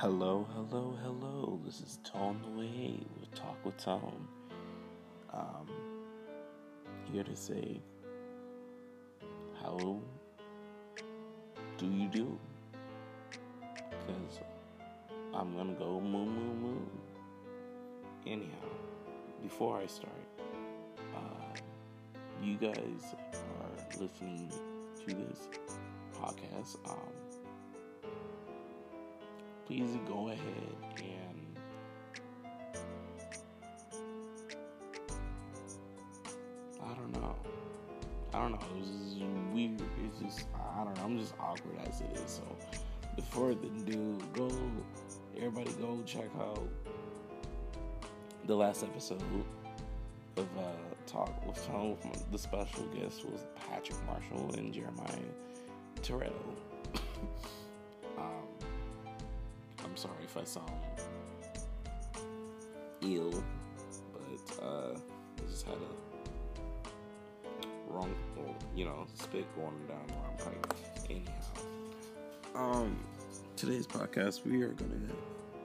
Hello, hello, hello. This is the Way with Talk with Tone. Um, here to say, how do you do? Because I'm gonna go moo moo moo. Anyhow, before I start, uh, you guys are listening to this podcast. Um, please go ahead and I don't know. I don't know. It was weird. It's just I don't know. I'm just awkward as it is. So before the do, go everybody go check out the last episode of uh, Talk with Tone. The special guest was Patrick Marshall and Jeremiah Toretto. I'm sorry if I sound ill, but uh, I just had a wrong, you know, spit going down my pipe. Anyhow, um, today's podcast we are gonna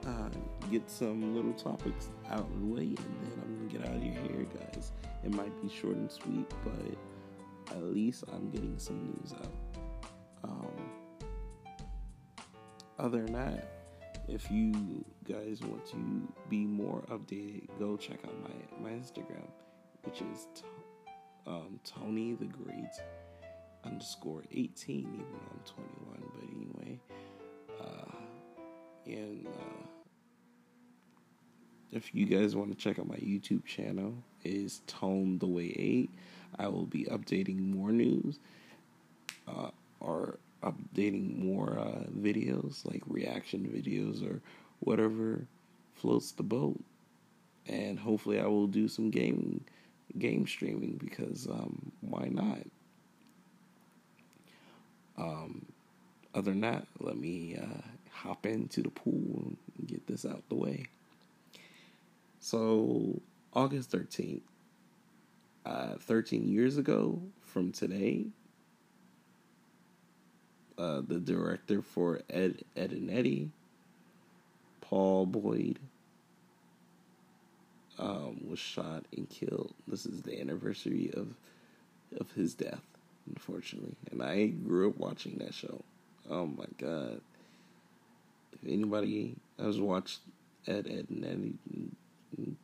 uh, get some little topics out of the way, and then I'm gonna get out of your hair, guys. It might be short and sweet, but at least I'm getting some news out. Um, other than that, if you guys want to be more updated, go check out my, my Instagram, which is t- um, Tony the Great underscore 18, even though I'm 21. But anyway, uh, and uh, if you guys want to check out my YouTube channel, is Tone the Way 8. I will be updating more news uh, or updating more uh, videos, like reaction videos or whatever floats the boat. And hopefully, I will do some game game streaming because um, why not? Um, other than that, let me uh, hop into the pool and get this out the way. So, August 13th, uh, 13 years ago from today, uh, the director for Ed, Edd n Eddy, Paul Boyd, um, was shot and killed. This is the anniversary of of his death, unfortunately. And I grew up watching that show. Oh my god! If anybody has watched Ed, Edd n Eddy,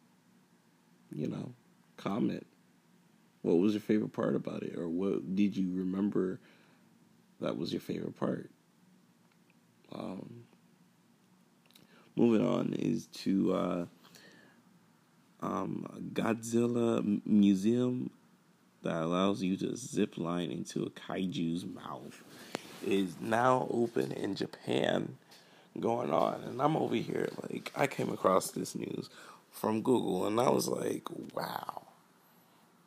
you know, comment. What was your favorite part about it, or what did you remember? That was your favorite part. Um, moving on is to uh, um, Godzilla Museum that allows you to zip line into a kaiju's mouth is now open in Japan going on. And I'm over here, like, I came across this news from Google and I was like, wow.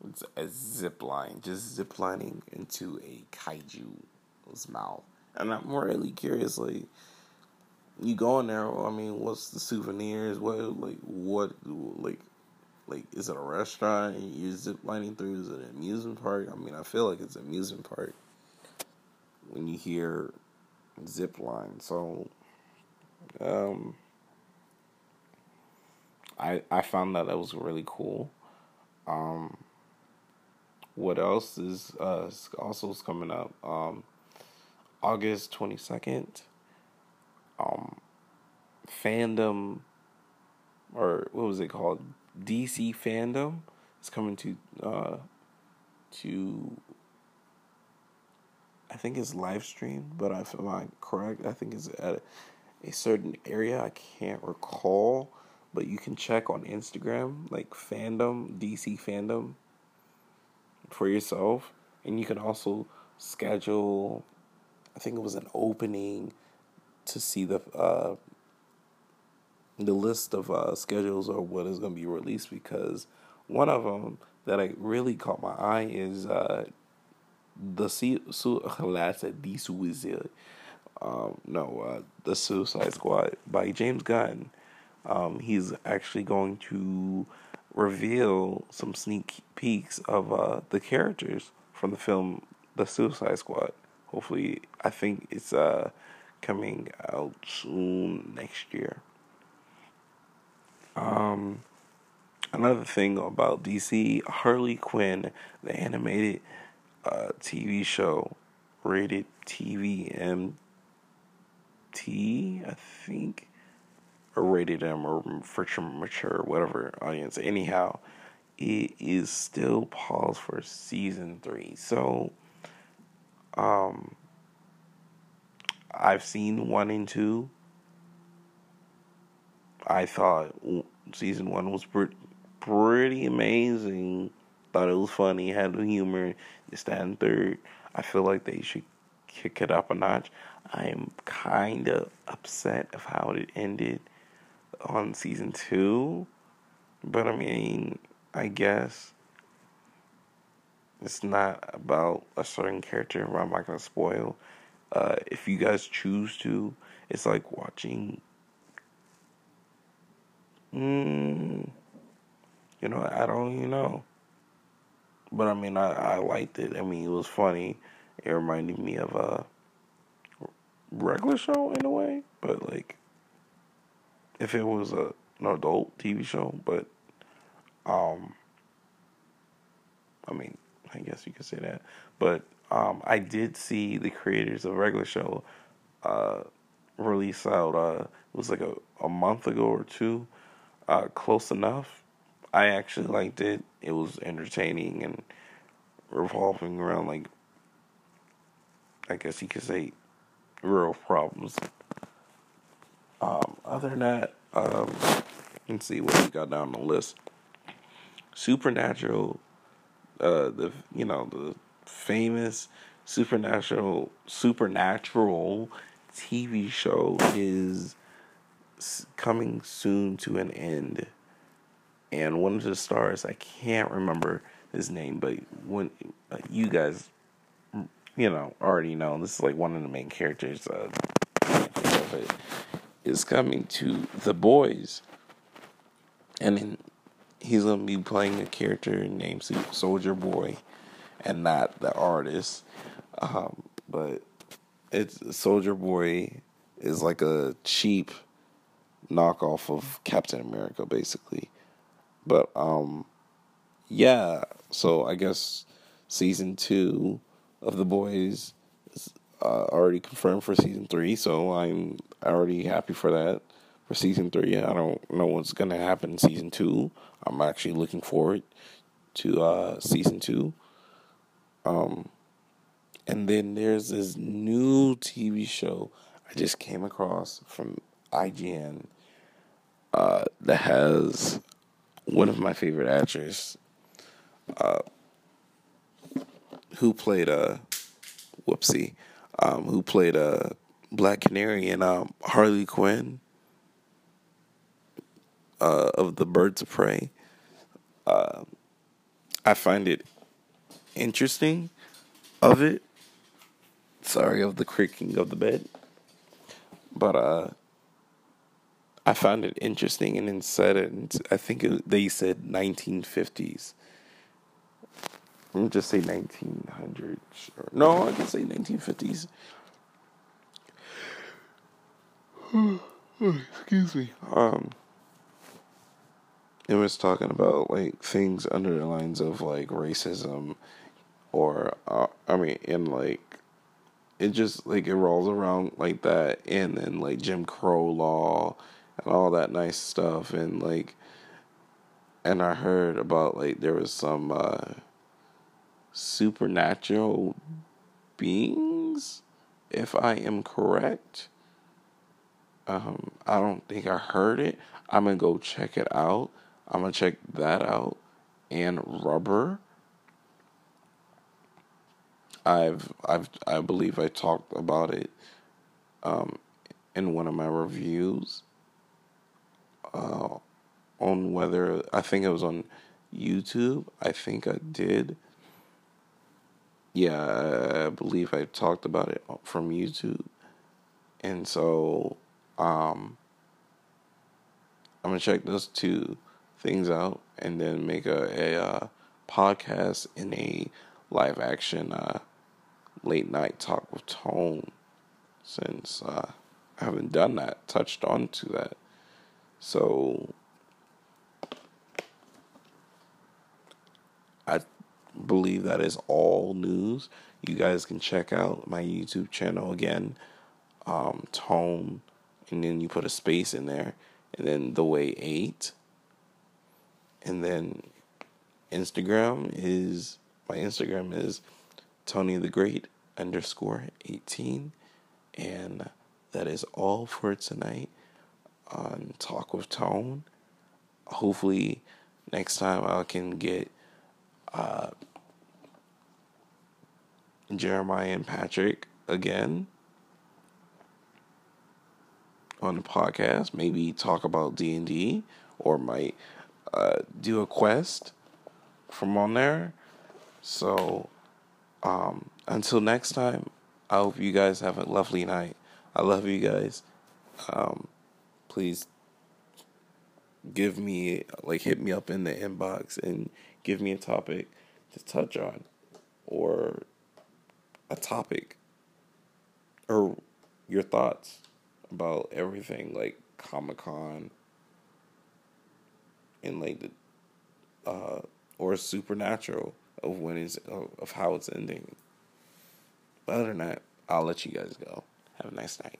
It's a zip line, just zip lining into a kaiju's mouth. And I'm really curious, like, you go in there, I mean, what's the souvenirs? What, like, what, like, like, is it a restaurant you're zip lining through? Is it an amusement park? I mean, I feel like it's an amusement park when you hear zip line. So, um, I I found that that was really cool. Um, what else is uh also is coming up? Um, August twenty second. Um, fandom, or what was it called? DC fandom is coming to uh to I think it's live stream, but if I'm correct, I think it's at a certain area. I can't recall, but you can check on Instagram, like fandom, DC fandom, for yourself. And you can also schedule, I think it was an opening to see the uh, the list of uh, schedules or what is going to be released because one of them that I really caught my eye is uh, the su- the suicide. Um, no, uh, the Suicide Squad by James Gunn. Um, he's actually going to reveal some sneak peeks of uh, the characters from the film The Suicide Squad. Hopefully, I think it's uh, coming out soon next year. Um, another thing about DC, Harley Quinn, the animated uh, TV show, rated TV MT, I think, or rated M or for mature, whatever audience. Anyhow, it is still paused for season three. So, um, I've seen one and two. I thought season one was pretty, pretty amazing. Thought it was funny, had the humor. This, that, third. I feel like they should kick it up a notch. I am kind of upset of how it ended on season two, but I mean, I guess it's not about a certain character. I'm not gonna spoil. Uh, if you guys choose to, it's like watching. Mm, you know, I don't even know. But I mean, I, I liked it. I mean, it was funny. It reminded me of a regular show in a way, but like if it was a an adult TV show, but um, I mean, I guess you could say that. But um, I did see the creators of regular show uh, release out. Uh, it was like a, a month ago or two. Uh, close enough. I actually liked it. It was entertaining and revolving around like I guess you could say real problems. Um, other than that, um, let's see what we got down the list. Supernatural, uh, the you know the famous supernatural supernatural TV show is coming soon to an end, and one of the stars I can't remember his name, but when uh, you guys, you know, already know this is like one of the main characters. Uh, is coming to the boys, and then he's gonna be playing a character named Soldier Boy, and not the artist. Um, but it's Soldier Boy is like a cheap knockoff of Captain America, basically. But um, yeah. So I guess season two of the boys is uh, already confirmed for season three. So I'm already happy for that for season three. I don't know what's gonna happen in season two. I'm actually looking forward to uh, season two. Um, and then there's this new TV show I just came across from IGN uh, that has one of my favorite actors uh, who played a uh, whoopsie, um, who played a uh, Black Canary and um, Harley Quinn uh, of the Birds of Prey. Uh, I find it interesting of it. Sorry of the creaking of the bed, but uh, I found it interesting and then said it. I think it, they said 1950s. Let me just say 1900s. No, I can say 1950s. Excuse me. Um, it was talking about like things under the lines of like racism, or uh, I mean, in like it just like it rolls around like that, and then like Jim Crow law and all that nice stuff, and like, and I heard about like there was some uh, supernatural beings, if I am correct. Um, I don't think I heard it. I'm gonna go check it out. I'm gonna check that out. And rubber. I've I've I believe I talked about it um, in one of my reviews uh, on whether I think it was on YouTube. I think I did. Yeah, I believe I talked about it from YouTube. And so um, I'm gonna check those two things out and then make a, a uh, podcast in a live action uh, late night talk with Tone. since uh, I haven't done that, touched on to that. So I believe that is all news. You guys can check out my YouTube channel again, um, Tone, and then you put a space in there, and then The Way 8. And then Instagram is, my Instagram is Tony the Great underscore 18. And that is all for tonight on Talk with Tone. Hopefully, next time I can get uh, Jeremiah and Patrick again on the podcast. Maybe talk about D and D, or might uh, do a quest from on there. So, um, until next time, I hope you guys have a lovely night. I love you guys. Um, please give me like hit me up in the inbox and give me a topic to touch on or a topic or your thoughts about everything like Comic Con like the uh or Supernatural of when it's of, of how it's ending. But other than that, I'll let you guys go. Have a nice night.